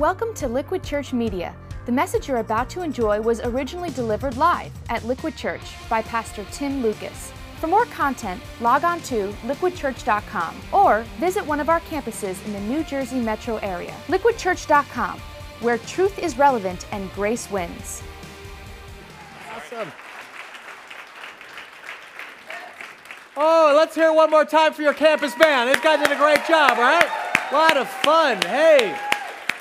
Welcome to Liquid Church Media. The message you're about to enjoy was originally delivered live at Liquid Church by Pastor Tim Lucas. For more content, log on to liquidchurch.com or visit one of our campuses in the New Jersey metro area. Liquidchurch.com, where truth is relevant and grace wins. Awesome. Oh, let's hear one more time for your campus band. These guys did a great job, right? A lot of fun. Hey,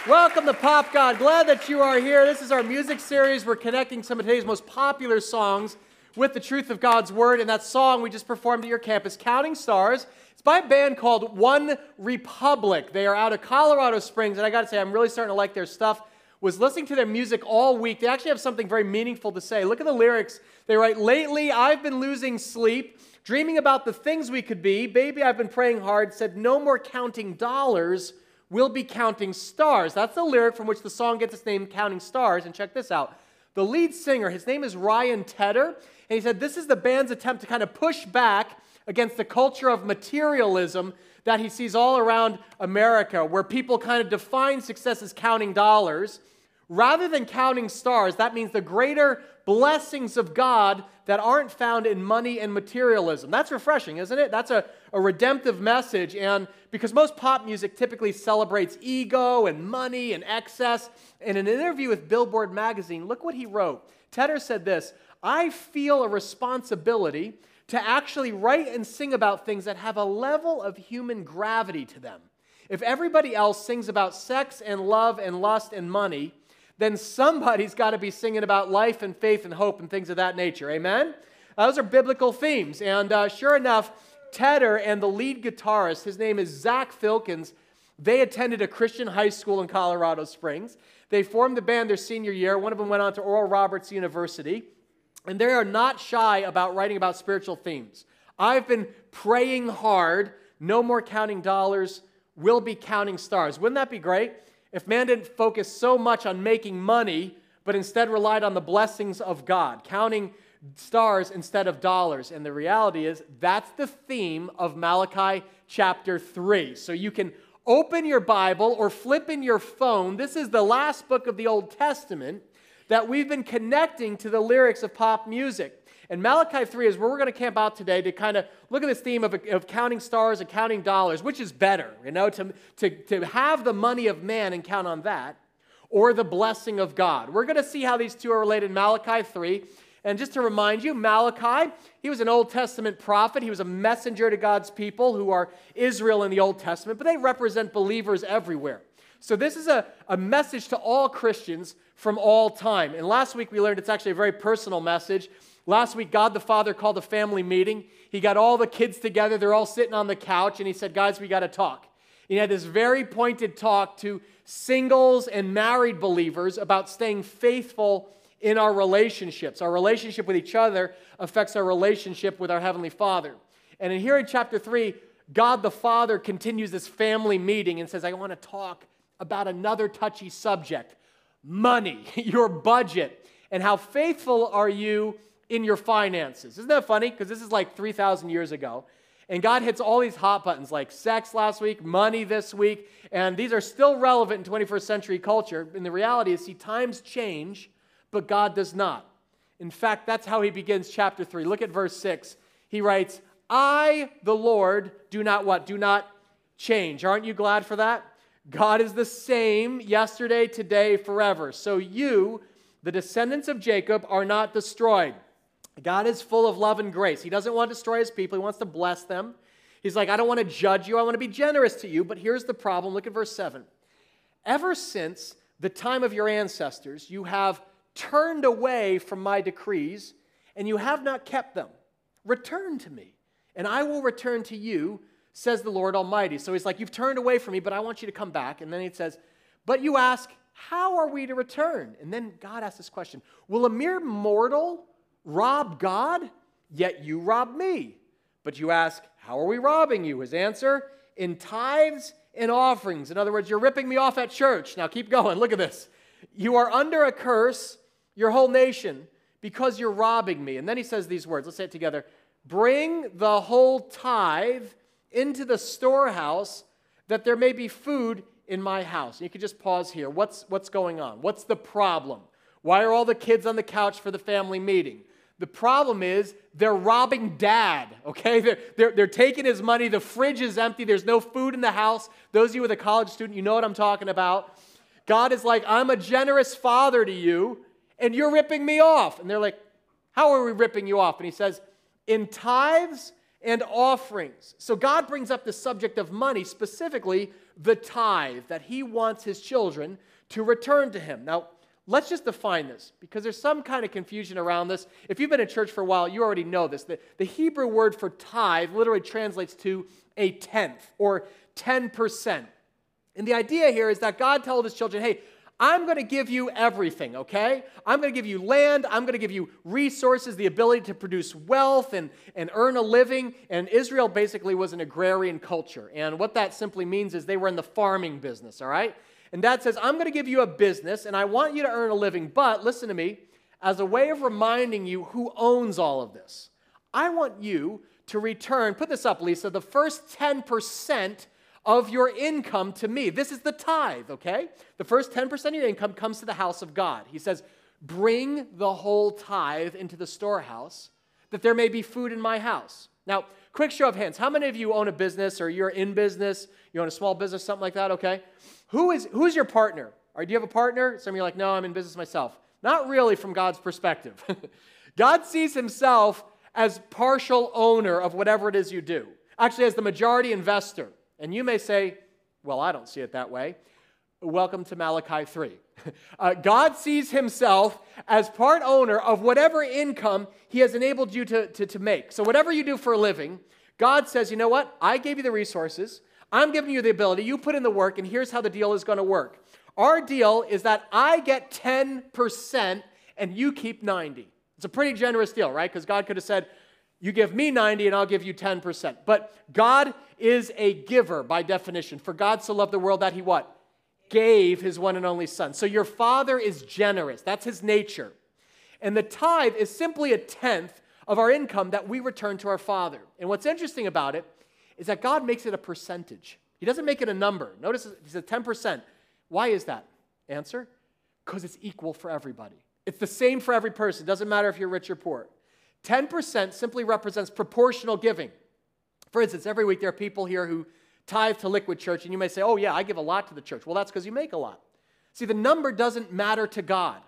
welcome to Pop God. Glad that you are here. This is our music series. We're connecting some of today's most popular songs with the truth of God's Word. And that song we just performed at your campus, Counting Stars, it's by a band called One Republic. They are out of Colorado Springs, and I got to say, I'm really starting to like their stuff. Was listening to their music all week. They actually have something very meaningful to say. Look at the lyrics. They write, Lately, I've been losing sleep, dreaming about the things we could be. Baby, I've been praying hard, said, No more counting dollars, we'll be counting stars. That's the lyric from which the song gets its name, Counting Stars. And check this out. The lead singer, his name is Ryan Tedder, and he said this is the band's attempt to kind of push back against the culture of materialism that he sees all around America, where people kind of define success as counting dollars. Rather than counting stars, that means the greater blessings of God that aren't found in money and materialism. That's refreshing, isn't it? That's a, a redemptive message. And because most pop music typically celebrates ego and money and excess, in an interview with Billboard magazine, look what he wrote. Tedder said this I feel a responsibility to actually write and sing about things that have a level of human gravity to them. If everybody else sings about sex and love and lust and money, then somebody's got to be singing about life and faith and hope and things of that nature. Amen? Those are biblical themes. And uh, sure enough, Tedder and the lead guitarist, his name is Zach Filkins, they attended a Christian high school in Colorado Springs. They formed the band their senior year. One of them went on to Oral Roberts University. And they are not shy about writing about spiritual themes. I've been praying hard, no more counting dollars, we'll be counting stars. Wouldn't that be great? If man didn't focus so much on making money, but instead relied on the blessings of God, counting stars instead of dollars. And the reality is, that's the theme of Malachi chapter 3. So you can open your Bible or flip in your phone. This is the last book of the Old Testament that we've been connecting to the lyrics of pop music. And Malachi 3 is where we're going to camp out today to kind of look at this theme of, of counting stars and counting dollars, which is better, you know, to, to, to have the money of man and count on that, or the blessing of God. We're going to see how these two are related Malachi 3. And just to remind you, Malachi, he was an Old Testament prophet. He was a messenger to God's people who are Israel in the Old Testament, but they represent believers everywhere. So, this is a, a message to all Christians from all time. And last week we learned it's actually a very personal message. Last week, God the Father called a family meeting. He got all the kids together. They're all sitting on the couch, and he said, Guys, we got to talk. He had this very pointed talk to singles and married believers about staying faithful in our relationships. Our relationship with each other affects our relationship with our Heavenly Father. And in here in chapter 3, God the Father continues this family meeting and says, I want to talk about another touchy subject money, your budget, and how faithful are you in your finances. Isn't that funny? Because this is like 3,000 years ago. And God hits all these hot buttons like sex last week, money this week, and these are still relevant in 21st century culture. And the reality is, see, times change, but God does not. In fact, that's how he begins chapter 3. Look at verse 6. He writes, I, the Lord, do not what? Do not change. Aren't you glad for that? God is the same yesterday, today, forever. So you, the descendants of Jacob, are not destroyed. God is full of love and grace. He doesn't want to destroy his people, he wants to bless them. He's like, I don't want to judge you, I want to be generous to you. But here's the problem look at verse 7. Ever since the time of your ancestors, you have turned away from my decrees, and you have not kept them. Return to me, and I will return to you, says the Lord Almighty. So he's like, You've turned away from me, but I want you to come back. And then he says, But you ask, How are we to return? And then God asks this question Will a mere mortal rob God, yet you rob me. But you ask, How are we robbing you? His answer, In tithes and offerings. In other words, you're ripping me off at church. Now keep going. Look at this. You are under a curse, your whole nation, because you're robbing me. And then he says these words. Let's say it together. Bring the whole tithe into the storehouse, that there may be food in my house. You could just pause here. What's, what's going on? What's the problem? Why are all the kids on the couch for the family meeting? The problem is they're robbing dad, okay? They're, they're, they're, taking his money. The fridge is empty. There's no food in the house. Those of you with a college student, you know what I'm talking about. God is like, I'm a generous father to you, and you're ripping me off. And they're like, How are we ripping you off? And he says, In tithes and offerings. So God brings up the subject of money, specifically the tithe, that he wants his children to return to him. Now, Let's just define this because there's some kind of confusion around this. If you've been in church for a while, you already know this. The, the Hebrew word for tithe literally translates to a tenth or 10%. And the idea here is that God told his children, hey, I'm going to give you everything, okay? I'm going to give you land. I'm going to give you resources, the ability to produce wealth and, and earn a living. And Israel basically was an agrarian culture. And what that simply means is they were in the farming business, all right? And dad says, I'm going to give you a business and I want you to earn a living, but listen to me, as a way of reminding you who owns all of this, I want you to return, put this up, Lisa, the first 10% of your income to me. This is the tithe, okay? The first 10% of your income comes to the house of God. He says, Bring the whole tithe into the storehouse that there may be food in my house. Now, quick show of hands. How many of you own a business or you're in business? You own a small business, something like that, okay? Who is who's your partner? Or do you have a partner? Some of you are like, no, I'm in business myself. Not really from God's perspective. God sees himself as partial owner of whatever it is you do, actually, as the majority investor. And you may say, well, I don't see it that way. Welcome to Malachi 3. Uh, God sees himself as part owner of whatever income he has enabled you to, to, to make. So, whatever you do for a living, God says, you know what? I gave you the resources. I'm giving you the ability, you put in the work, and here's how the deal is going to work. Our deal is that I get 10% and you keep 90. It's a pretty generous deal, right? Because God could have said, you give me 90 and I'll give you 10%. But God is a giver by definition. For God so loved the world that he what? Gave his one and only son. So your father is generous. That's his nature. And the tithe is simply a tenth of our income that we return to our father. And what's interesting about it is that God makes it a percentage. He doesn't make it a number. Notice he said 10%. Why is that? Answer? Because it's equal for everybody. It's the same for every person. It doesn't matter if you're rich or poor. 10% simply represents proportional giving. For instance, every week there are people here who tithe to Liquid Church, and you may say, oh, yeah, I give a lot to the church. Well, that's because you make a lot. See, the number doesn't matter to God.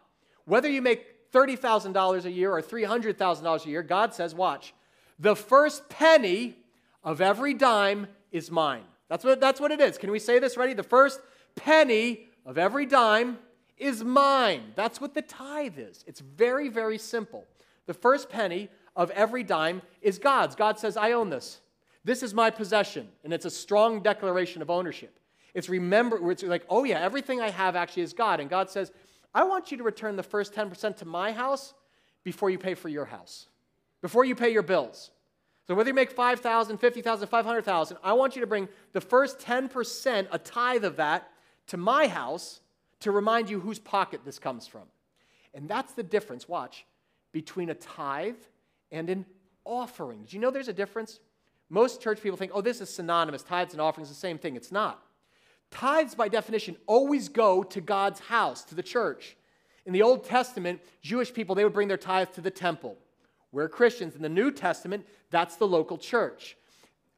Whether you make $30,000 a year or $300,000 a year, God says, watch, the first penny of every dime is mine. That's what, that's what it is. Can we say this? Ready? The first penny of every dime is mine. That's what the tithe is. It's very, very simple. The first penny of every dime is God's. God says, I own this. This is my possession. And it's a strong declaration of ownership. It's remember, it's like, oh yeah, everything I have actually is God. And God says, I want you to return the first 10% to my house before you pay for your house, before you pay your bills. So whether you make 5,000, 50,000, 500,000, I want you to bring the first 10%, a tithe of that, to my house to remind you whose pocket this comes from. And that's the difference, watch, between a tithe and an offering. Do you know there's a difference? Most church people think, oh, this is synonymous. Tithes and offerings the same thing. It's not. Tithes, by definition, always go to God's house, to the church. In the Old Testament, Jewish people, they would bring their tithe to the temple. We're Christians. In the New Testament, that's the local church.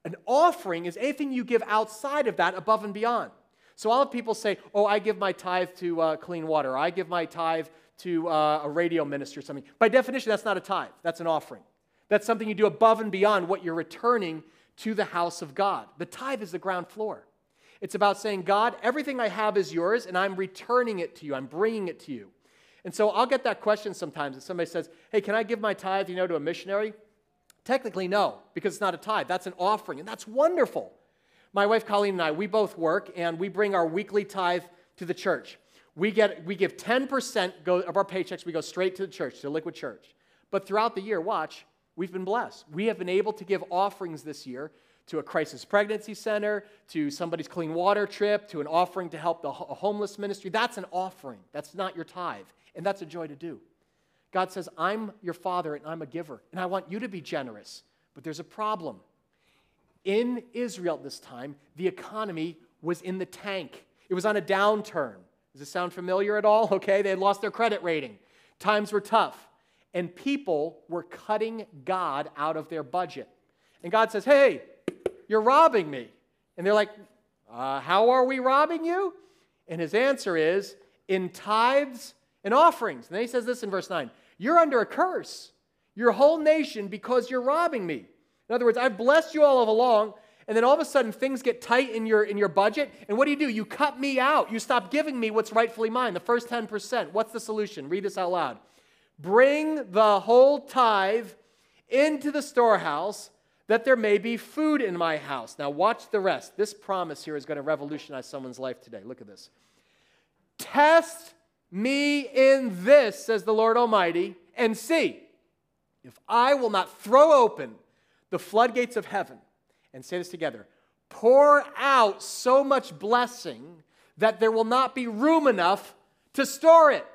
An offering is anything you give outside of that, above and beyond. So all of people say, oh, I give my tithe to uh, clean water, I give my tithe to uh, a radio minister or something. By definition, that's not a tithe, that's an offering. That's something you do above and beyond what you're returning to the house of God. The tithe is the ground floor. It's about saying, God, everything I have is yours, and I'm returning it to you. I'm bringing it to you. And so I'll get that question sometimes if somebody says, Hey, can I give my tithe, you know, to a missionary? Technically, no, because it's not a tithe. That's an offering, and that's wonderful. My wife Colleen and I, we both work, and we bring our weekly tithe to the church. We, get, we give 10% go, of our paychecks, we go straight to the church, to Liquid Church. But throughout the year, watch, we've been blessed. We have been able to give offerings this year to a crisis pregnancy center, to somebody's clean water trip, to an offering to help the homeless ministry. That's an offering. That's not your tithe. And that's a joy to do. God says, I'm your father and I'm a giver, and I want you to be generous. But there's a problem. In Israel at this time, the economy was in the tank. It was on a downturn. Does this sound familiar at all? Okay, they had lost their credit rating. Times were tough. And people were cutting God out of their budget. And God says, Hey, you're robbing me. And they're like, uh, How are we robbing you? And his answer is, In tithes and offerings. And then he says this in verse 9 You're under a curse, your whole nation, because you're robbing me. In other words, I've blessed you all along, and then all of a sudden things get tight in your, in your budget. And what do you do? You cut me out. You stop giving me what's rightfully mine, the first 10%. What's the solution? Read this out loud. Bring the whole tithe into the storehouse that there may be food in my house. Now, watch the rest. This promise here is going to revolutionize someone's life today. Look at this. Test me in this, says the Lord Almighty, and see if I will not throw open the floodgates of heaven and say this together pour out so much blessing that there will not be room enough to store it.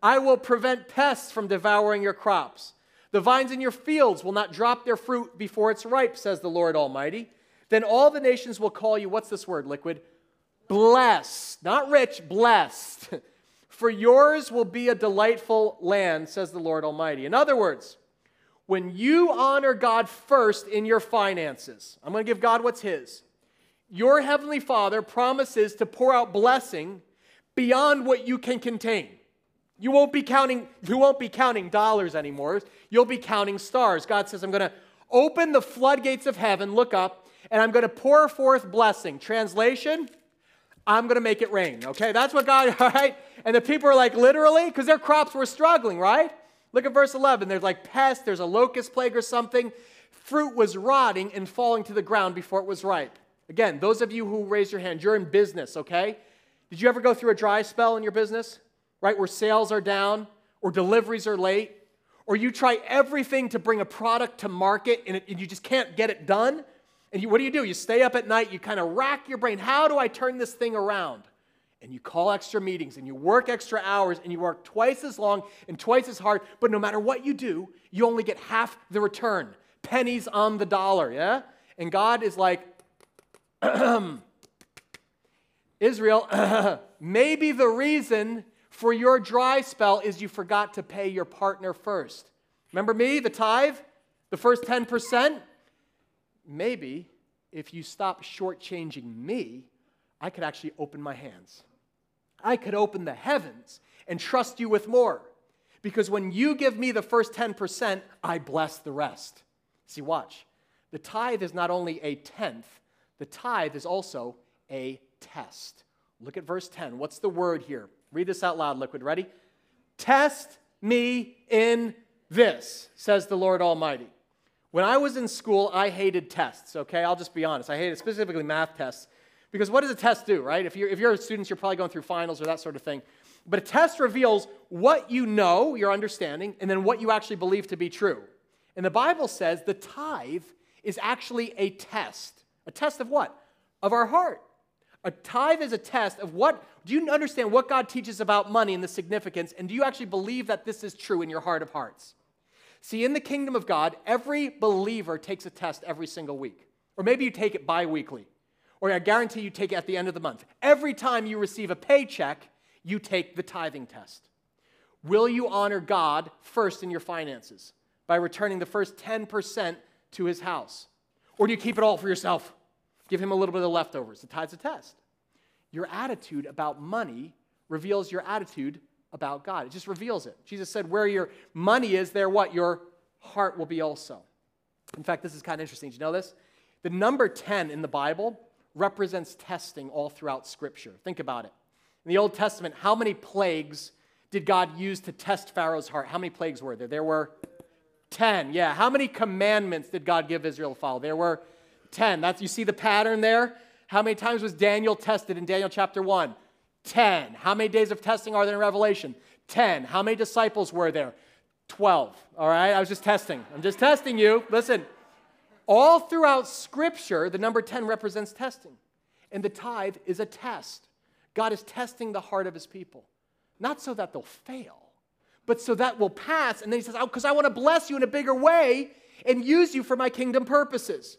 I will prevent pests from devouring your crops. The vines in your fields will not drop their fruit before it's ripe, says the Lord Almighty. Then all the nations will call you, what's this word, liquid? Blessed. Not rich, blessed. For yours will be a delightful land, says the Lord Almighty. In other words, when you honor God first in your finances, I'm going to give God what's His. Your Heavenly Father promises to pour out blessing beyond what you can contain. You won't be counting, you won't be counting dollars anymore. You'll be counting stars. God says, I'm going to open the floodgates of heaven, look up, and I'm going to pour forth blessing. Translation, I'm going to make it rain. Okay, that's what God, all right? And the people are like, literally, because their crops were struggling, right? Look at verse 11. There's like pests, there's a locust plague or something. Fruit was rotting and falling to the ground before it was ripe. Again, those of you who raise your hand, you're in business, okay? Did you ever go through a dry spell in your business, right? Where sales are down or deliveries are late, or you try everything to bring a product to market and, it, and you just can't get it done? And you, what do you do? You stay up at night, you kind of rack your brain. How do I turn this thing around? and you call extra meetings and you work extra hours and you work twice as long and twice as hard, but no matter what you do, you only get half the return. Pennies on the dollar, yeah? And God is like, Israel, maybe the reason for your dry spell is you forgot to pay your partner first. Remember me, the tithe, the first 10%? Maybe if you stop shortchanging me, I could actually open my hands. I could open the heavens and trust you with more. Because when you give me the first 10%, I bless the rest. See, watch. The tithe is not only a tenth, the tithe is also a test. Look at verse 10. What's the word here? Read this out loud, Liquid. Ready? Test me in this, says the Lord Almighty. When I was in school, I hated tests, okay? I'll just be honest. I hated specifically math tests because what does a test do, right? If you're, if you're a student, you're probably going through finals or that sort of thing. But a test reveals what you know, your understanding, and then what you actually believe to be true. And the Bible says the tithe is actually a test. A test of what? Of our heart. A tithe is a test of what, do you understand what God teaches about money and the significance, and do you actually believe that this is true in your heart of hearts? See, in the kingdom of God, every believer takes a test every single week. Or maybe you take it bi weekly or I guarantee you take it at the end of the month. Every time you receive a paycheck, you take the tithing test. Will you honor God first in your finances by returning the first 10% to his house? Or do you keep it all for yourself? Give him a little bit of the leftovers. The tithe's a test. Your attitude about money reveals your attitude about God. It just reveals it. Jesus said, Where your money is, there what? Your heart will be also. In fact, this is kind of interesting. Did you know this? The number 10 in the Bible represents testing all throughout Scripture. Think about it. In the Old Testament, how many plagues did God use to test Pharaoh's heart? How many plagues were there? There were 10. Yeah. How many commandments did God give Israel to follow? There were 10. That's you see the pattern there? How many times was Daniel tested in Daniel chapter 1? 10. How many days of testing are there in Revelation? 10. How many disciples were there? 12. All right? I was just testing. I'm just testing you. Listen. All throughout Scripture, the number 10 represents testing. And the tithe is a test. God is testing the heart of his people, not so that they'll fail, but so that will pass. And then he says, Oh, because I want to bless you in a bigger way and use you for my kingdom purposes.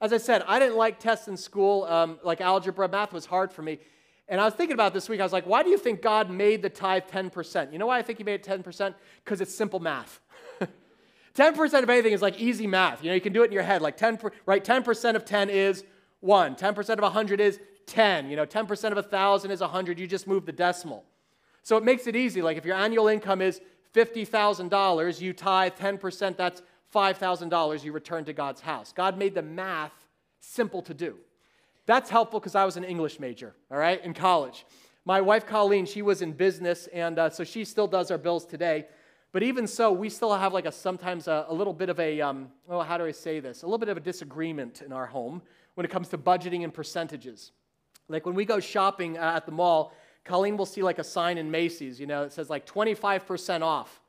As I said, I didn't like tests in school, um, like algebra, math was hard for me. And I was thinking about this week, I was like, why do you think God made the tithe 10%? You know why I think He made it 10%? Because it's simple math. 10% of anything is like easy math. You know, you can do it in your head. Like 10, right? 10% of 10 is 1. 10% of 100 is 10. You know, 10% of 1,000 is 100. You just move the decimal. So it makes it easy. Like if your annual income is $50,000, you tithe 10%, that's $5,000 you return to God's house. God made the math simple to do. That's helpful because I was an English major, all right, in college. My wife Colleen, she was in business, and uh, so she still does our bills today. But even so, we still have like a sometimes a, a little bit of a, um, oh, how do I say this? A little bit of a disagreement in our home when it comes to budgeting and percentages. Like when we go shopping uh, at the mall, Colleen will see like a sign in Macy's, you know, it says like 25% off.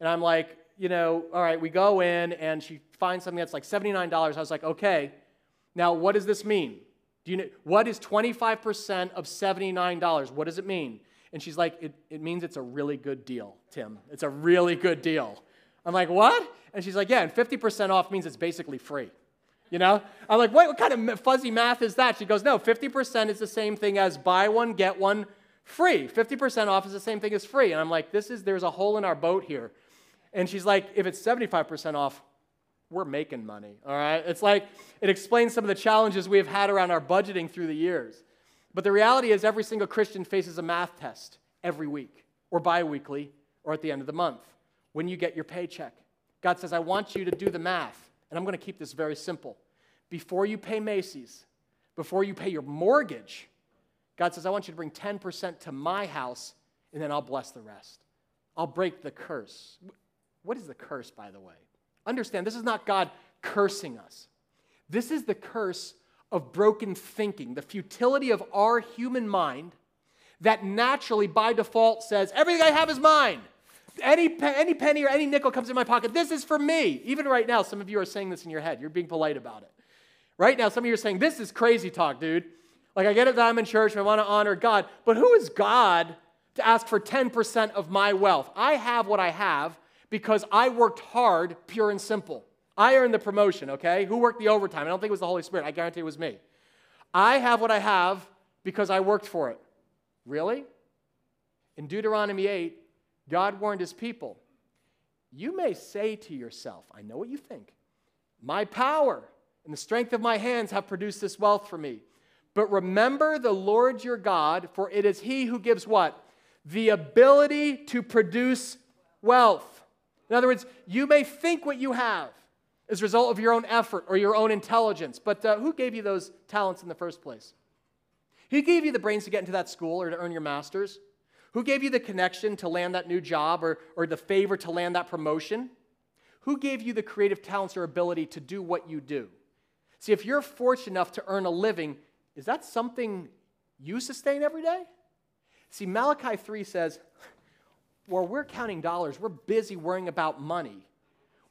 And I'm like, you know, all right, we go in and she finds something that's like $79. I was like, okay, now what does this mean? Do you know what is 25% of $79? What does it mean? And she's like, it, it means it's a really good deal, Tim. It's a really good deal. I'm like, what? And she's like, yeah, and 50% off means it's basically free. You know? I'm like, wait, what kind of fuzzy math is that? She goes, no, 50% is the same thing as buy one, get one free. 50% off is the same thing as free. And I'm like, this is, there's a hole in our boat here. And she's like, if it's 75% off, we're making money, all right? It's like it explains some of the challenges we have had around our budgeting through the years. But the reality is, every single Christian faces a math test every week, or bi weekly, or at the end of the month when you get your paycheck. God says, I want you to do the math, and I'm going to keep this very simple. Before you pay Macy's, before you pay your mortgage, God says, I want you to bring 10% to my house, and then I'll bless the rest. I'll break the curse. What is the curse, by the way? Understand, this is not God cursing us. This is the curse of broken thinking, the futility of our human mind that naturally, by default, says, Everything I have is mine. Any, any penny or any nickel comes in my pocket, this is for me. Even right now, some of you are saying this in your head. You're being polite about it. Right now, some of you are saying, This is crazy talk, dude. Like, I get it that I'm in church I want to honor God, but who is God to ask for 10% of my wealth? I have what I have because I worked hard, pure and simple. I earned the promotion, okay? Who worked the overtime? I don't think it was the Holy Spirit. I guarantee it was me. I have what I have because I worked for it. Really? In Deuteronomy 8, God warned his people You may say to yourself, I know what you think. My power and the strength of my hands have produced this wealth for me. But remember the Lord your God, for it is he who gives what? The ability to produce wealth. In other words, you may think what you have is a result of your own effort or your own intelligence, but uh, who gave you those talents in the first place? Who gave you the brains to get into that school or to earn your master's? Who gave you the connection to land that new job or, or the favor to land that promotion? Who gave you the creative talents or ability to do what you do? See, if you're fortunate enough to earn a living, is that something you sustain every day? See, Malachi 3 says, where we're counting dollars, we're busy worrying about money.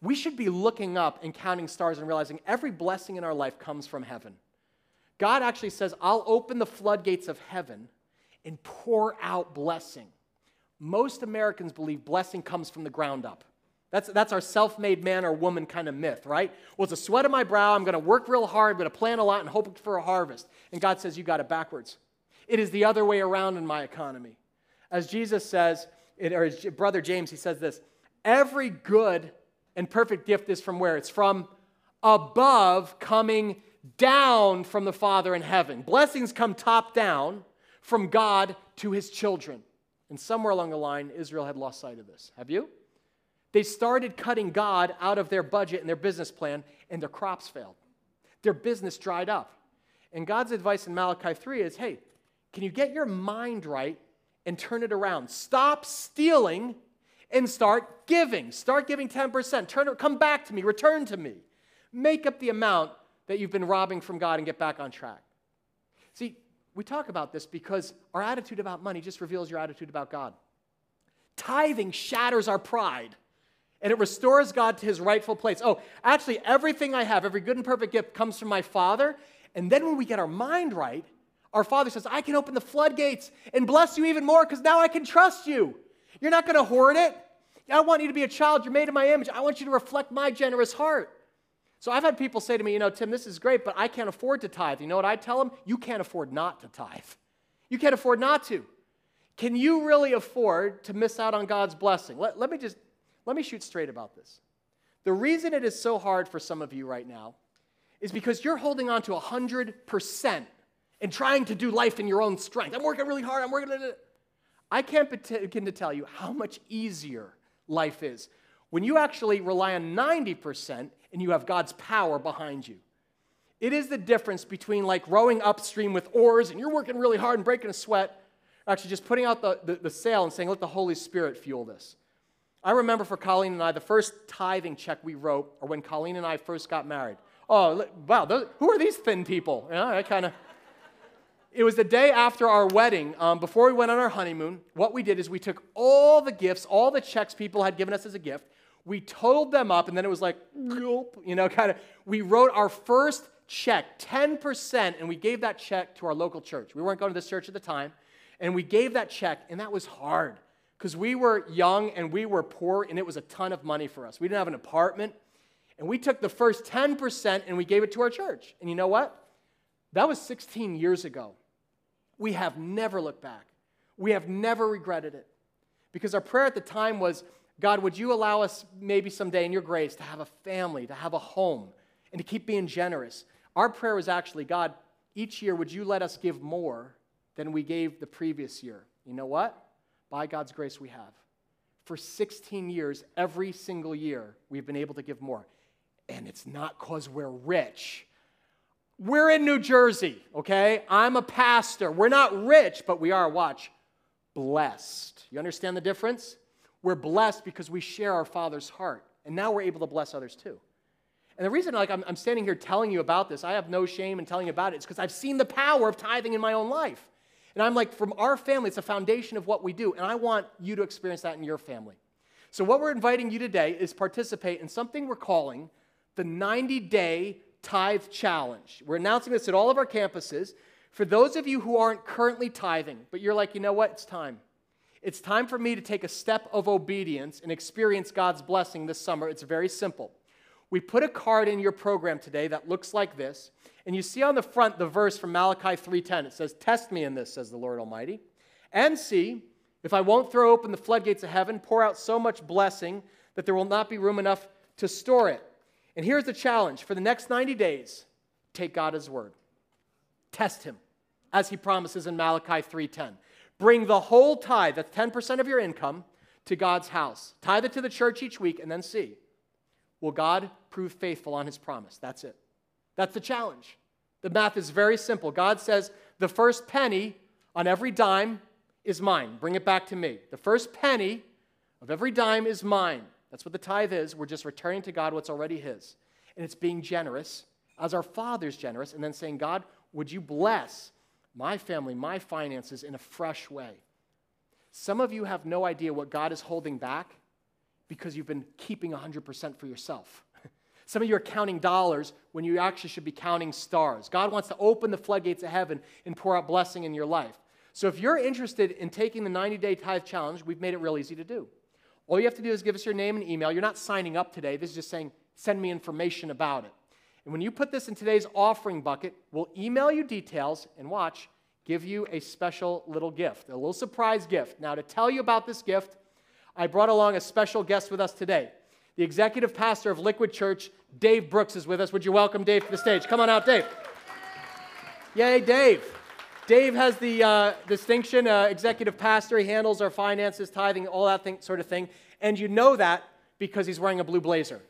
We should be looking up and counting stars and realizing every blessing in our life comes from heaven. God actually says, I'll open the floodgates of heaven and pour out blessing. Most Americans believe blessing comes from the ground up. That's, that's our self made man or woman kind of myth, right? Well, it's a sweat of my brow. I'm going to work real hard. I'm going to plan a lot and hope for a harvest. And God says, You got it backwards. It is the other way around in my economy. As Jesus says, or his brother James, he says this every good and perfect gift is from where? It's from above, coming down from the Father in heaven. Blessings come top down from God to his children. And somewhere along the line, Israel had lost sight of this. Have you? They started cutting God out of their budget and their business plan, and their crops failed. Their business dried up. And God's advice in Malachi 3 is hey, can you get your mind right and turn it around. Stop stealing and start giving. Start giving 10%. Turn, come back to me, return to me. Make up the amount that you've been robbing from God and get back on track. See, we talk about this because our attitude about money just reveals your attitude about God. Tithing shatters our pride and it restores God to his rightful place. Oh, actually, everything I have, every good and perfect gift comes from my Father. And then when we get our mind right, our Father says, I can open the floodgates and bless you even more because now I can trust you. You're not going to hoard it. I want you to be a child. You're made in my image. I want you to reflect my generous heart. So I've had people say to me, you know, Tim, this is great, but I can't afford to tithe. You know what I tell them? You can't afford not to tithe. You can't afford not to. Can you really afford to miss out on God's blessing? Let, let me just let me shoot straight about this. The reason it is so hard for some of you right now is because you're holding on to 100% and trying to do life in your own strength. I'm working really hard. I'm working. I can't begin to tell you how much easier life is when you actually rely on 90% and you have God's power behind you. It is the difference between like rowing upstream with oars and you're working really hard and breaking a sweat, actually just putting out the, the, the sail and saying, let the Holy Spirit fuel this. I remember for Colleen and I, the first tithing check we wrote, or when Colleen and I first got married. Oh, wow, those, who are these thin people? Know, I kind of. It was the day after our wedding, um, before we went on our honeymoon. What we did is we took all the gifts, all the checks people had given us as a gift, we totaled them up, and then it was like, you know, kind of. We wrote our first check, 10%, and we gave that check to our local church. We weren't going to this church at the time, and we gave that check, and that was hard because we were young and we were poor, and it was a ton of money for us. We didn't have an apartment. And we took the first 10% and we gave it to our church. And you know what? That was 16 years ago. We have never looked back. We have never regretted it. Because our prayer at the time was God, would you allow us maybe someday in your grace to have a family, to have a home, and to keep being generous? Our prayer was actually God, each year, would you let us give more than we gave the previous year? You know what? by God's grace, we have. For 16 years, every single year, we've been able to give more. And it's not because we're rich. We're in New Jersey, okay? I'm a pastor. We're not rich, but we are, watch, blessed. You understand the difference? We're blessed because we share our Father's heart. And now we're able to bless others too. And the reason like, I'm, I'm standing here telling you about this, I have no shame in telling you about it, is because I've seen the power of tithing in my own life. And I'm like, from our family, it's a foundation of what we do. And I want you to experience that in your family. So, what we're inviting you today is participate in something we're calling the 90 day tithe challenge. We're announcing this at all of our campuses. For those of you who aren't currently tithing, but you're like, you know what? It's time. It's time for me to take a step of obedience and experience God's blessing this summer. It's very simple. We put a card in your program today that looks like this. And you see on the front the verse from Malachi 3:10. It says, "Test me in this," says the Lord Almighty, "and see if I won't throw open the floodgates of heaven, pour out so much blessing that there will not be room enough to store it." And here's the challenge for the next 90 days, take God as word. Test him as he promises in Malachi 3:10. Bring the whole tithe, that's 10% of your income, to God's house. Tithe it to the church each week and then see. Will God prove faithful on his promise? That's it. That's the challenge. The math is very simple. God says, the first penny on every dime is mine. Bring it back to me. The first penny of every dime is mine. That's what the tithe is. We're just returning to God what's already His. And it's being generous as our Father's generous, and then saying, God, would you bless my family, my finances in a fresh way? Some of you have no idea what God is holding back because you've been keeping 100% for yourself. Some of you are counting dollars when you actually should be counting stars. God wants to open the floodgates of heaven and pour out blessing in your life. So if you're interested in taking the 90 day tithe challenge, we've made it real easy to do. All you have to do is give us your name and email. You're not signing up today. This is just saying, send me information about it. And when you put this in today's offering bucket, we'll email you details and watch, give you a special little gift, a little surprise gift. Now, to tell you about this gift, I brought along a special guest with us today. The executive pastor of Liquid Church, Dave Brooks, is with us. Would you welcome Dave to the stage? Come on out, Dave. Yay, Dave. Dave has the uh, distinction, uh, executive pastor. He handles our finances, tithing, all that thing, sort of thing. And you know that because he's wearing a blue blazer.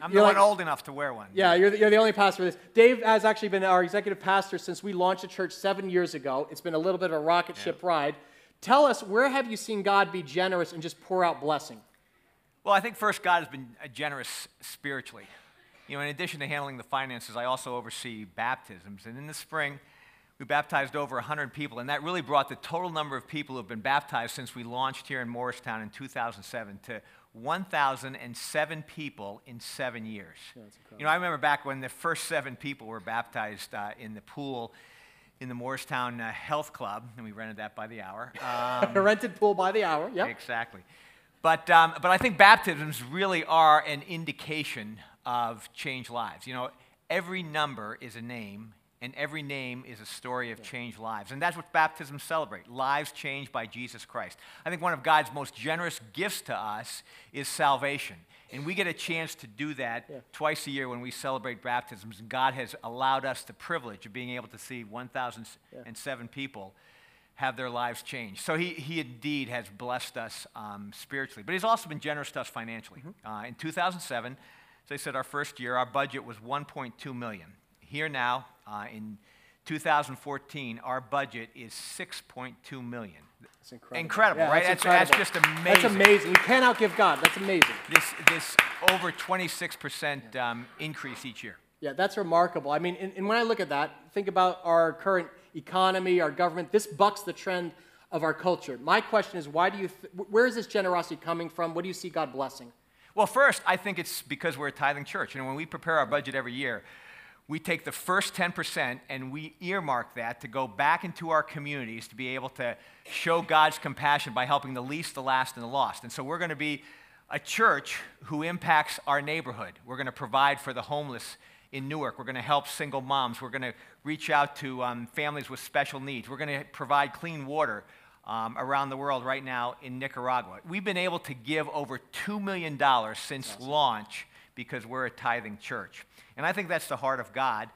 I'm you're the like, one old enough to wear one. Yeah, you're the, you're the only pastor for this. Dave has actually been our executive pastor since we launched the church seven years ago. It's been a little bit of a rocket ship yeah. ride. Tell us, where have you seen God be generous and just pour out blessing? Well, I think first, God has been generous spiritually. You know, in addition to handling the finances, I also oversee baptisms. And in the spring, we baptized over 100 people, and that really brought the total number of people who have been baptized since we launched here in Morristown in 2007 to 1,007 people in seven years. Yeah, you know, I remember back when the first seven people were baptized uh, in the pool in the Morristown uh, Health Club, and we rented that by the hour. Um, rented pool by the hour, yeah. Exactly. But, um, but I think baptisms really are an indication of changed lives. You know, every number is a name and every name is a story of changed lives. And that's what baptisms celebrate lives changed by Jesus Christ. I think one of God's most generous gifts to us is salvation. And we get a chance to do that yeah. twice a year when we celebrate baptisms. And God has allowed us the privilege of being able to see 1,007 yeah. people have their lives changed. So he, he indeed has blessed us um, spiritually. But he's also been generous to us financially. Mm-hmm. Uh, in 2007, as I said, our first year, our budget was 1.2 million. Here now, uh, in 2014, our budget is 6.2 million. That's incredible. Incredible, yeah, right? That's, that's, that's, just amazing. That's amazing. You cannot give God. That's amazing. This, this over 26% um, increase each year. Yeah, that's remarkable. I mean, and, and, when I look at that, think about our current economy, our government. This bucks the trend of our culture. My question is, why do you? Th- where is this generosity coming from? What do you see God blessing? Well, first, I think it's because we're a tithing church. You know, when we prepare our budget every year, we take the first 10% and we earmark that to go back into our communities to be able to show God's compassion by helping the least, the last, and the lost. And so we're going to be a church who impacts our neighborhood. We're going to provide for the homeless in Newark. We're going to help single moms. We're going to reach out to um, families with special needs. We're going to provide clean water um, around the world right now in Nicaragua. We've been able to give over $2 million since awesome. launch because we're a tithing church. And I think that's the heart of God.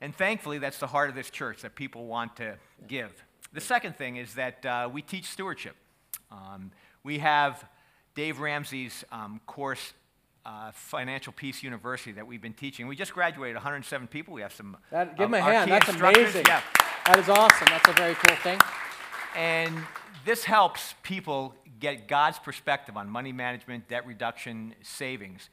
And thankfully, that's the heart of this church that people want to give. The second thing is that uh, we teach stewardship. Um, we have Dave Ramsey's um, course, uh, Financial Peace University, that we've been teaching. We just graduated 107 people. We have some. That, give them a hand. That's amazing. Yeah. That is awesome. That's a very cool thing. And this helps people get God's perspective on money management, debt reduction, savings.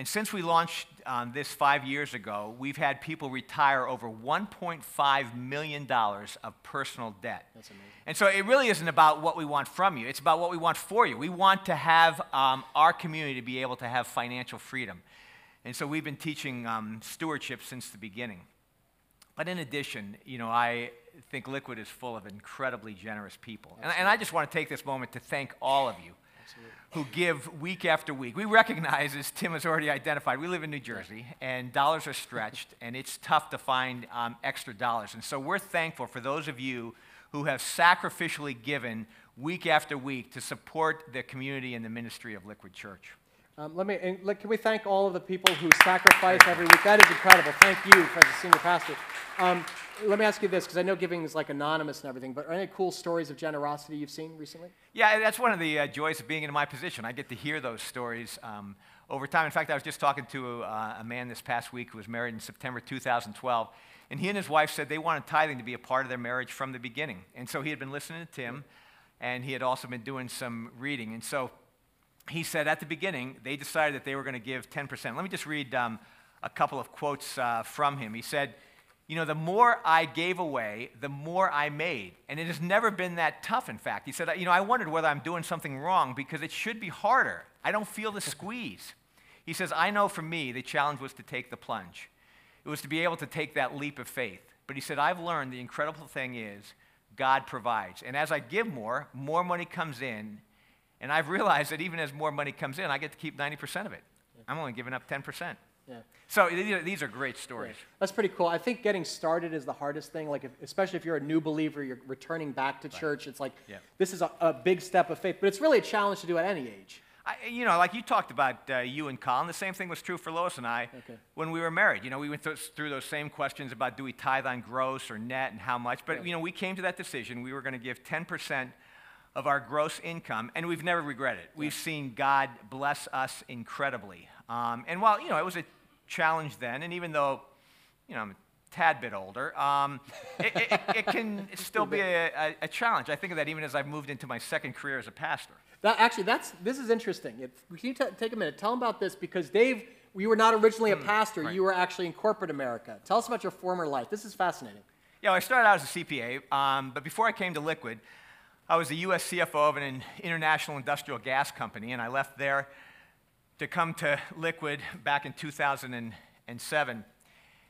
And since we launched um, this five years ago, we've had people retire over $1.5 million of personal debt. That's amazing. And so it really isn't about what we want from you, it's about what we want for you. We want to have um, our community to be able to have financial freedom. And so we've been teaching um, stewardship since the beginning. But in addition, you know, I think Liquid is full of incredibly generous people. And, and I just want to take this moment to thank all of you who give week after week. We recognize, as Tim has already identified, we live in New Jersey, and dollars are stretched, and it's tough to find um, extra dollars. And so we're thankful for those of you who have sacrificially given week after week to support the community and the ministry of Liquid Church. Um, let me, and, can we thank all of the people who sacrifice every week? That is incredible. Thank you, as a senior pastor. Um, let me ask you this, because I know giving is like anonymous and everything, but are any cool stories of generosity you've seen recently? Yeah, that's one of the uh, joys of being in my position. I get to hear those stories um, over time. In fact, I was just talking to uh, a man this past week who was married in September 2012, and he and his wife said they wanted tithing to be a part of their marriage from the beginning. And so he had been listening to Tim, and he had also been doing some reading. And so he said at the beginning, they decided that they were going to give 10%. Let me just read um, a couple of quotes uh, from him. He said, You know, the more I gave away, the more I made. And it has never been that tough, in fact. He said, You know, I wondered whether I'm doing something wrong because it should be harder. I don't feel the squeeze. He says, I know for me, the challenge was to take the plunge. It was to be able to take that leap of faith. But he said, I've learned the incredible thing is God provides. And as I give more, more money comes in, and I've realized that even as more money comes in, I get to keep 90% of it. Yeah. I'm only giving up 10%. Yeah. So these are great stories. Yeah. That's pretty cool. I think getting started is the hardest thing. Like, if, especially if you're a new believer, you're returning back to right. church. It's like yeah. this is a, a, big step of faith, but it's really a challenge to do at any age. I, you know, like you talked about uh, you and Colleen. The same thing was true for Lois and I okay. when we were married. You know, we went th- through those same questions about do we tithe on gross or net and how much. But you know, we came to that decision. We were going to give 10 percent of our gross income, and we've never regretted it. We've seen God bless us incredibly. Um, and while, you know, it was a challenge then, and even though, you know, I'm a tad bit older, um, it, it, it, can still be a, a, challenge. I think of that even as I've moved into my second career as a pastor. That, actually, that's, this is interesting. If, can you t- take a minute? Tell them about this because Dave, you were not originally a mm, pastor. Right. You were actually in corporate America. Tell us about your former life. This is fascinating. Yeah, well, I started out as a CPA, um, but before I came to Liquid, I was the US CFO of an international industrial gas company, and I left there to come to Liquid back in 2007.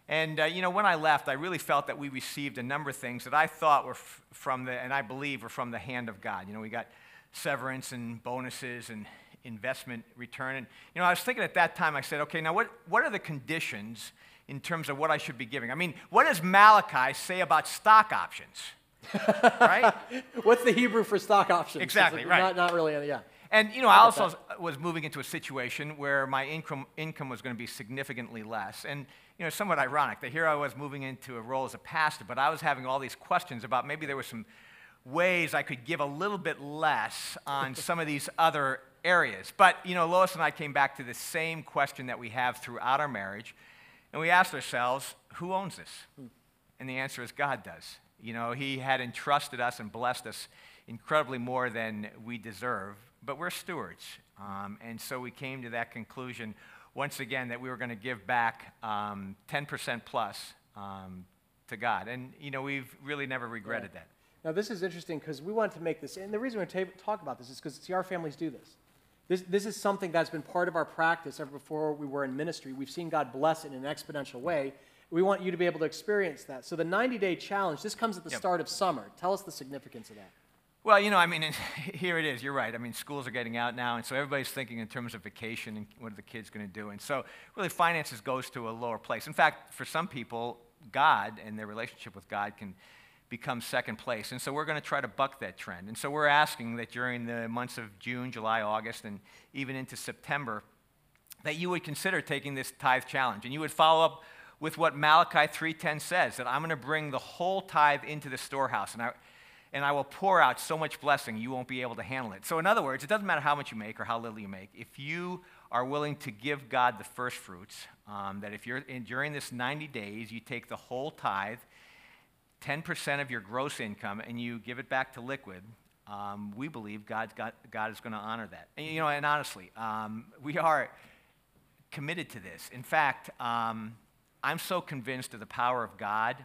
And uh, you know, when I left, I really felt that we received a number of things that I thought were from the, and I believe were from the hand of God. You know, we got severance and bonuses and investment return. And you know, I was thinking at that time, I said, okay, now what, what are the conditions in terms of what I should be giving. I mean, what does Malachi say about stock options? right? What's the Hebrew for stock options? Exactly, right. Not, not really, yeah. And you know, I also was moving into a situation where my income income was going to be significantly less. And you know, somewhat ironic that here I was moving into a role as a pastor, but I was having all these questions about maybe there were some ways I could give a little bit less on some of these other areas. But you know, Lois and I came back to the same question that we have throughout our marriage, and we asked ourselves, who owns this? Hmm. And the answer is God does. You know, He had entrusted us and blessed us incredibly more than we deserve, but we're stewards. Um, and so we came to that conclusion once again that we were going to give back um, 10% plus um, to God. And, you know, we've really never regretted yeah. that. Now, this is interesting because we wanted to make this, and the reason we talk about this is because see, our families do this. This, this is something that's been part of our practice ever before we were in ministry. We've seen God bless it in an exponential way. We want you to be able to experience that. So the 90 day challenge, this comes at the yep. start of summer. Tell us the significance of that. Well, you know, I mean, here it is. You're right. I mean, schools are getting out now, and so everybody's thinking in terms of vacation and what are the kids going to do. And so, really, finances goes to a lower place. In fact, for some people, God and their relationship with God can become second place. And so, we're going to try to buck that trend. And so, we're asking that during the months of June, July, August, and even into September, that you would consider taking this tithe challenge, and you would follow up with what Malachi 3:10 says that I'm going to bring the whole tithe into the storehouse and I and I will pour out so much blessing you won't be able to handle it. So in other words, it doesn't matter how much you make or how little you make. If you are willing to give God the first fruits, um, that if you're in, during this 90 days you take the whole tithe, 10% of your gross income, and you give it back to liquid, um, we believe God's got, God is going to honor that. And, you know, and honestly, um, we are committed to this. In fact, um, I'm so convinced of the power of God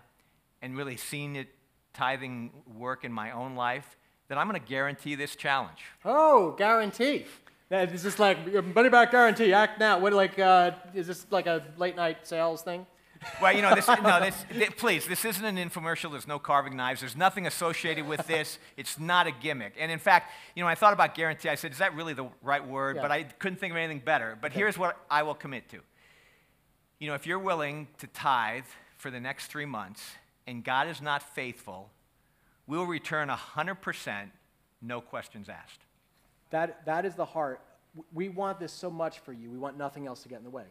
and really seeing it tithing work in my own life that I'm going to guarantee this challenge. Oh, guarantee. Is this like money back guarantee? Act now. What like uh, is this like a late night sales thing? Well, you know, this, no, this, this, please, this isn't an infomercial. There's no carving knives. There's nothing associated with this. It's not a gimmick. And in fact, you know, I thought about guarantee. I said, is that really the right word? Yeah. But I couldn't think of anything better. But okay. here's what I will commit to you know, if you're willing to tithe for the next three months and God is not faithful, we'll return 100%, no questions asked. That, that is the heart. We want this so much for you. We want nothing else to get in the way.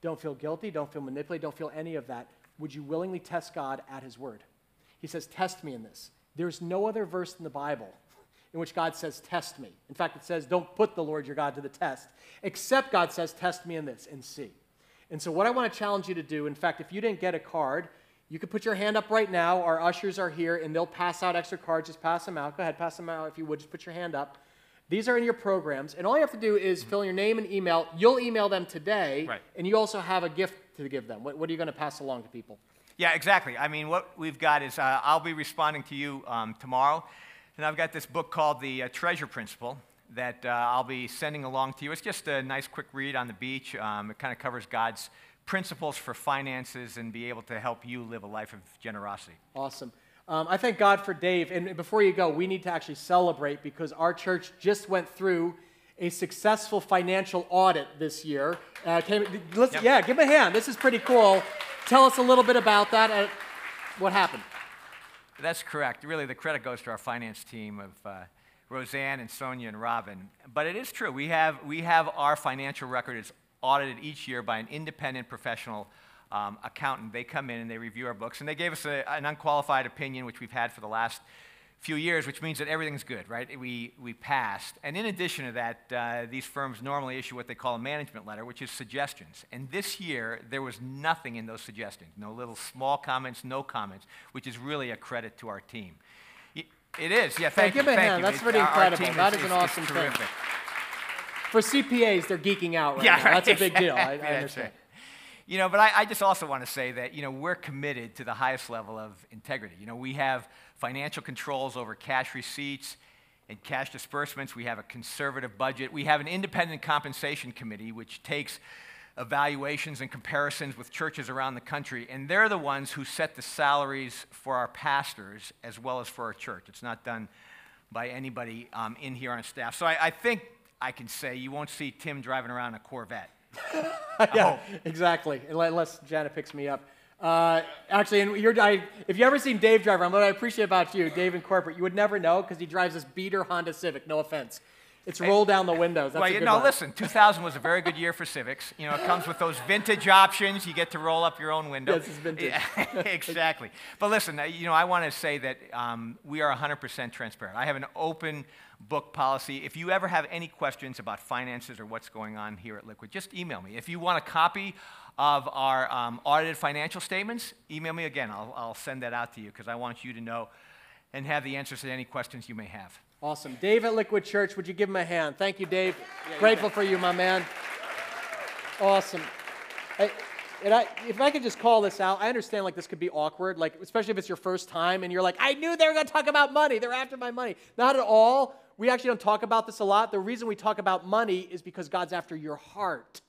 Don't feel guilty. Don't feel manipulated. Don't feel any of that. Would you willingly test God at His word? He says, Test me in this. There's no other verse in the Bible in which God says, Test me. In fact, it says, Don't put the Lord your God to the test, except God says, Test me in this and see. And so, what I want to challenge you to do, in fact, if you didn't get a card, you can put your hand up right now. Our ushers are here and they'll pass out extra cards. Just pass them out. Go ahead, pass them out if you would. Just put your hand up. These are in your programs. And all you have to do is fill in your name and email. You'll email them today. Right. And you also have a gift to give them. What, what are you going to pass along to people? Yeah, exactly. I mean, what we've got is uh, I'll be responding to you um, tomorrow. And I've got this book called The uh, Treasure Principle that uh, I'll be sending along to you. It's just a nice quick read on the beach. Um, it kind of covers God's principles for finances and be able to help you live a life of generosity. Awesome. Um, I thank God for Dave. And before you go, we need to actually celebrate because our church just went through a successful financial audit this year. Uh, came, yep. Yeah, give him a hand. This is pretty cool. Tell us a little bit about that. Uh, what happened? That's correct. Really, the credit goes to our finance team of uh, Roseanne and Sonia and Robin. But it is true. We have, we have our financial record is audited each year by an independent professional um, accountant. They come in and they review our books, and they gave us a, an unqualified opinion, which we've had for the last few years, which means that everything's good, right? We, we passed. And in addition to that, uh, these firms normally issue what they call a management letter, which is suggestions. And this year, there was nothing in those suggestions no little small comments, no comments, which is really a credit to our team. It is, yeah. Thank hey, you. Give a hand. You. That's pretty our, incredible. Our that is, is an awesome thing for CPAs, they're geeking out right yeah, now. Right. That's a big deal. I, I understand. Right. You know, but I, I, just also want to say that, you know, we're committed to the highest level of integrity. You know, we have financial controls over cash receipts and cash disbursements. We have a conservative budget. We have an independent compensation committee, which takes evaluations and comparisons with churches around the country, and they're the ones who set the salaries for our pastors as well as for our church. It's not done by anybody um, in here on staff. So I, I think I can say you won't see Tim driving around a Corvette. yeah, exactly. Unless Janet picks me up. Uh, actually, and you're, I, if you ever seen Dave drive around, what I appreciate about you, Dave in corporate, you would never know because he drives this beater Honda Civic. No offense. It's roll down the windows. That's well, you know, listen, 2000 was a very good year for Civics. You know, it comes with those vintage options. You get to roll up your own window. Yes, it's vintage. Yeah, exactly. But listen, you know, I want to say that um, we are 100% transparent. I have an open book policy. If you ever have any questions about finances or what's going on here at Liquid, just email me. If you want a copy of our um, audited financial statements, email me again. I'll, I'll send that out to you because I want you to know and have the answers to any questions you may have. Awesome. Dave at Liquid Church, would you give him a hand? Thank you, Dave. Yeah, Grateful for you, my man. Awesome. I, and I, if I could just call this out, I understand like this could be awkward, like especially if it's your first time and you're like, I knew they were going to talk about money. They're after my money. Not at all. We actually don't talk about this a lot. The reason we talk about money is because God's after your heart.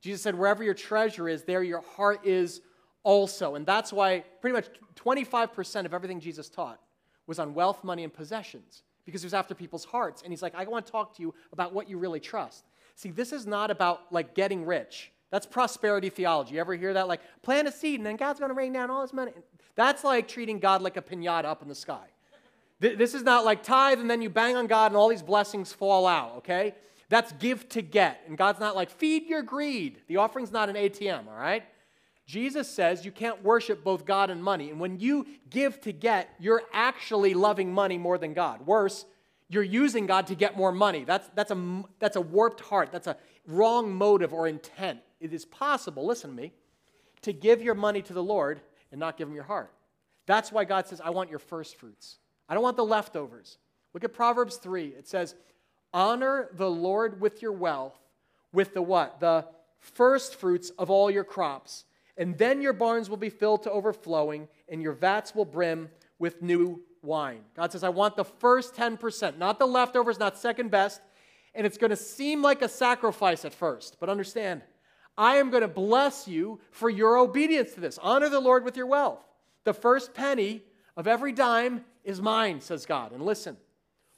Jesus said, wherever your treasure is, there your heart is also. And that's why pretty much 25% of everything Jesus taught was on wealth, money, and possessions because he was after people's hearts. And he's like, I want to talk to you about what you really trust. See, this is not about like getting rich. That's prosperity theology. You ever hear that? Like, plant a seed and then God's going to rain down all his money. That's like treating God like a pinata up in the sky. This is not like tithe and then you bang on God and all these blessings fall out, okay? That's give to get. And God's not like, feed your greed. The offering's not an ATM, all right? Jesus says you can't worship both God and money. And when you give to get, you're actually loving money more than God. Worse, you're using God to get more money. That's, that's, a, that's a warped heart. That's a wrong motive or intent. It is possible, listen to me, to give your money to the Lord and not give him your heart. That's why God says, I want your first fruits. I don't want the leftovers. Look at Proverbs 3. It says, Honor the Lord with your wealth, with the what? The first fruits of all your crops and then your barns will be filled to overflowing, and your vats will brim with new wine. God says, I want the first 10%, not the leftovers, not second best. And it's going to seem like a sacrifice at first, but understand, I am going to bless you for your obedience to this. Honor the Lord with your wealth. The first penny of every dime is mine, says God. And listen,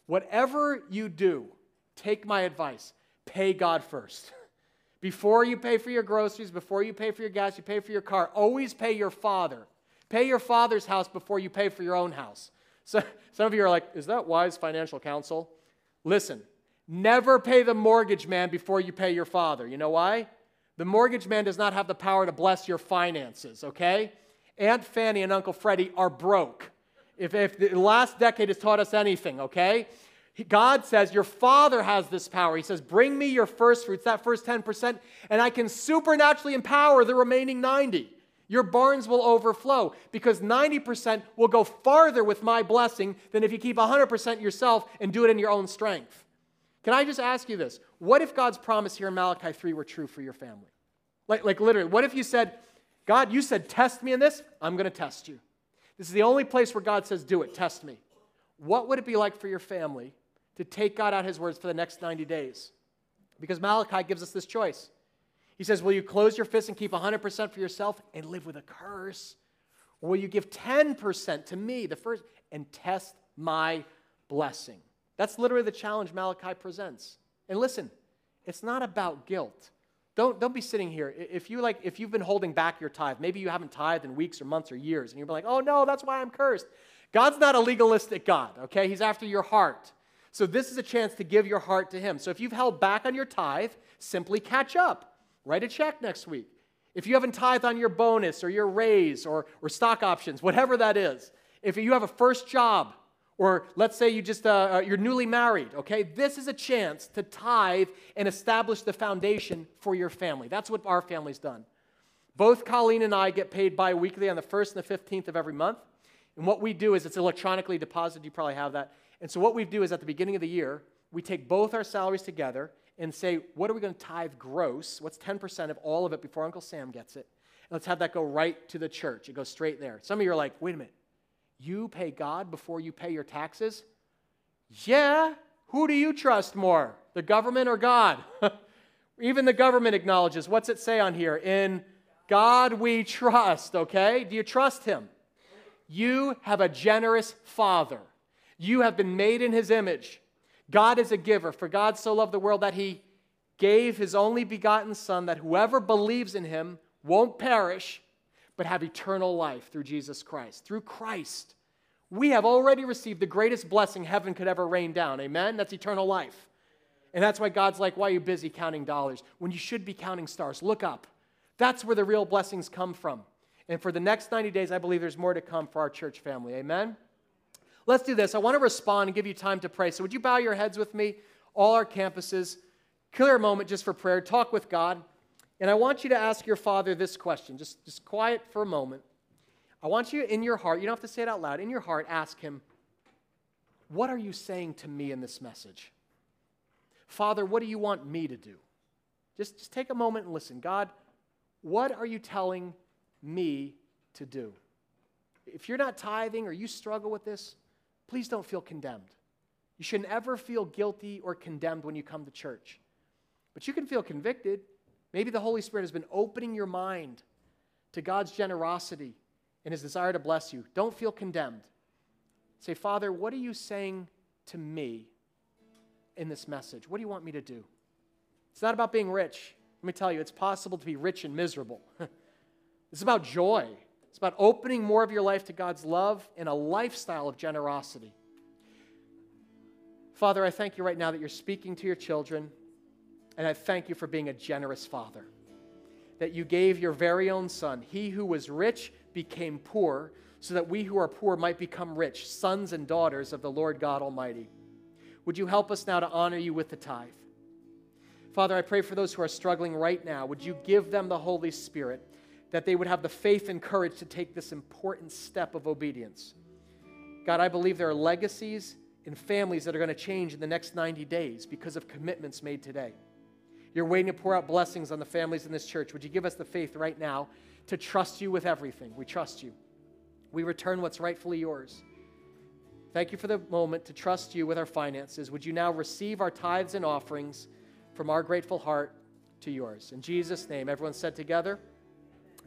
whatever you do, take my advice, pay God first. Before you pay for your groceries, before you pay for your gas, you pay for your car, always pay your father. Pay your father's house before you pay for your own house. So, some of you are like, is that wise financial counsel? Listen, never pay the mortgage man before you pay your father. You know why? The mortgage man does not have the power to bless your finances, okay? Aunt Fanny and Uncle Freddie are broke. If, if the last decade has taught us anything, okay? God says, Your Father has this power. He says, Bring me your first fruits, that first 10%, and I can supernaturally empower the remaining 90. Your barns will overflow because 90% will go farther with my blessing than if you keep 100% yourself and do it in your own strength. Can I just ask you this? What if God's promise here in Malachi 3 were true for your family? Like, like literally, what if you said, God, you said, test me in this? I'm going to test you. This is the only place where God says, do it, test me. What would it be like for your family to take God at his words for the next 90 days. Because Malachi gives us this choice. He says, Will you close your fist and keep 100% for yourself and live with a curse? Or will you give 10% to me, the first, and test my blessing? That's literally the challenge Malachi presents. And listen, it's not about guilt. Don't, don't be sitting here. If you like, if you've been holding back your tithe, maybe you haven't tithed in weeks or months or years, and you're like, oh no, that's why I'm cursed. God's not a legalistic God, okay? He's after your heart. So, this is a chance to give your heart to Him. So, if you've held back on your tithe, simply catch up. Write a check next week. If you haven't tithed on your bonus or your raise or, or stock options, whatever that is, if you have a first job, or let's say you just uh, uh, you're newly married okay this is a chance to tithe and establish the foundation for your family that's what our family's done both colleen and i get paid bi-weekly on the 1st and the 15th of every month and what we do is it's electronically deposited you probably have that and so what we do is at the beginning of the year, we take both our salaries together and say, what are we going to tithe gross? What's 10% of all of it before Uncle Sam gets it? And let's have that go right to the church. It goes straight there. Some of you are like, wait a minute, you pay God before you pay your taxes? Yeah. Who do you trust more, the government or God? Even the government acknowledges. What's it say on here? In God we trust, okay? Do you trust Him? You have a generous Father. You have been made in his image. God is a giver, for God so loved the world that he gave his only begotten Son that whoever believes in him won't perish, but have eternal life through Jesus Christ. Through Christ, we have already received the greatest blessing heaven could ever rain down. Amen? That's eternal life. And that's why God's like, why are you busy counting dollars when you should be counting stars? Look up. That's where the real blessings come from. And for the next 90 days, I believe there's more to come for our church family. Amen? Let's do this. I want to respond and give you time to pray. So, would you bow your heads with me? All our campuses, clear a moment just for prayer, talk with God. And I want you to ask your father this question. Just, just quiet for a moment. I want you in your heart, you don't have to say it out loud, in your heart, ask him, What are you saying to me in this message? Father, what do you want me to do? Just, just take a moment and listen. God, what are you telling me to do? If you're not tithing or you struggle with this, please don't feel condemned. You shouldn't ever feel guilty or condemned when you come to church. But you can feel convicted. Maybe the Holy Spirit has been opening your mind to God's generosity and his desire to bless you. Don't feel condemned. Say, Father, what are you saying to me in this message? What do you want me to do? It's not about being rich. Let me tell you, it's possible to be rich and miserable. it's about joy. It's about opening more of your life to God's love and a lifestyle of generosity. Father, I thank you right now that you're speaking to your children, and I thank you for being a generous father. That you gave your very own son. He who was rich became poor, so that we who are poor might become rich, sons and daughters of the Lord God Almighty. Would you help us now to honor you with the tithe? Father, I pray for those who are struggling right now. Would you give them the Holy Spirit that they would have the faith and courage to take this important step of obedience? God, I believe there are legacies and families that are going to change in the next 90 days because of commitments made today. You're waiting to pour out blessings on the families in this church. Would you give us the faith right now to trust you with everything? We trust you. We return what's rightfully yours. Thank you for the moment to trust you with our finances. Would you now receive our tithes and offerings from our grateful heart to yours? In Jesus' name, everyone said together,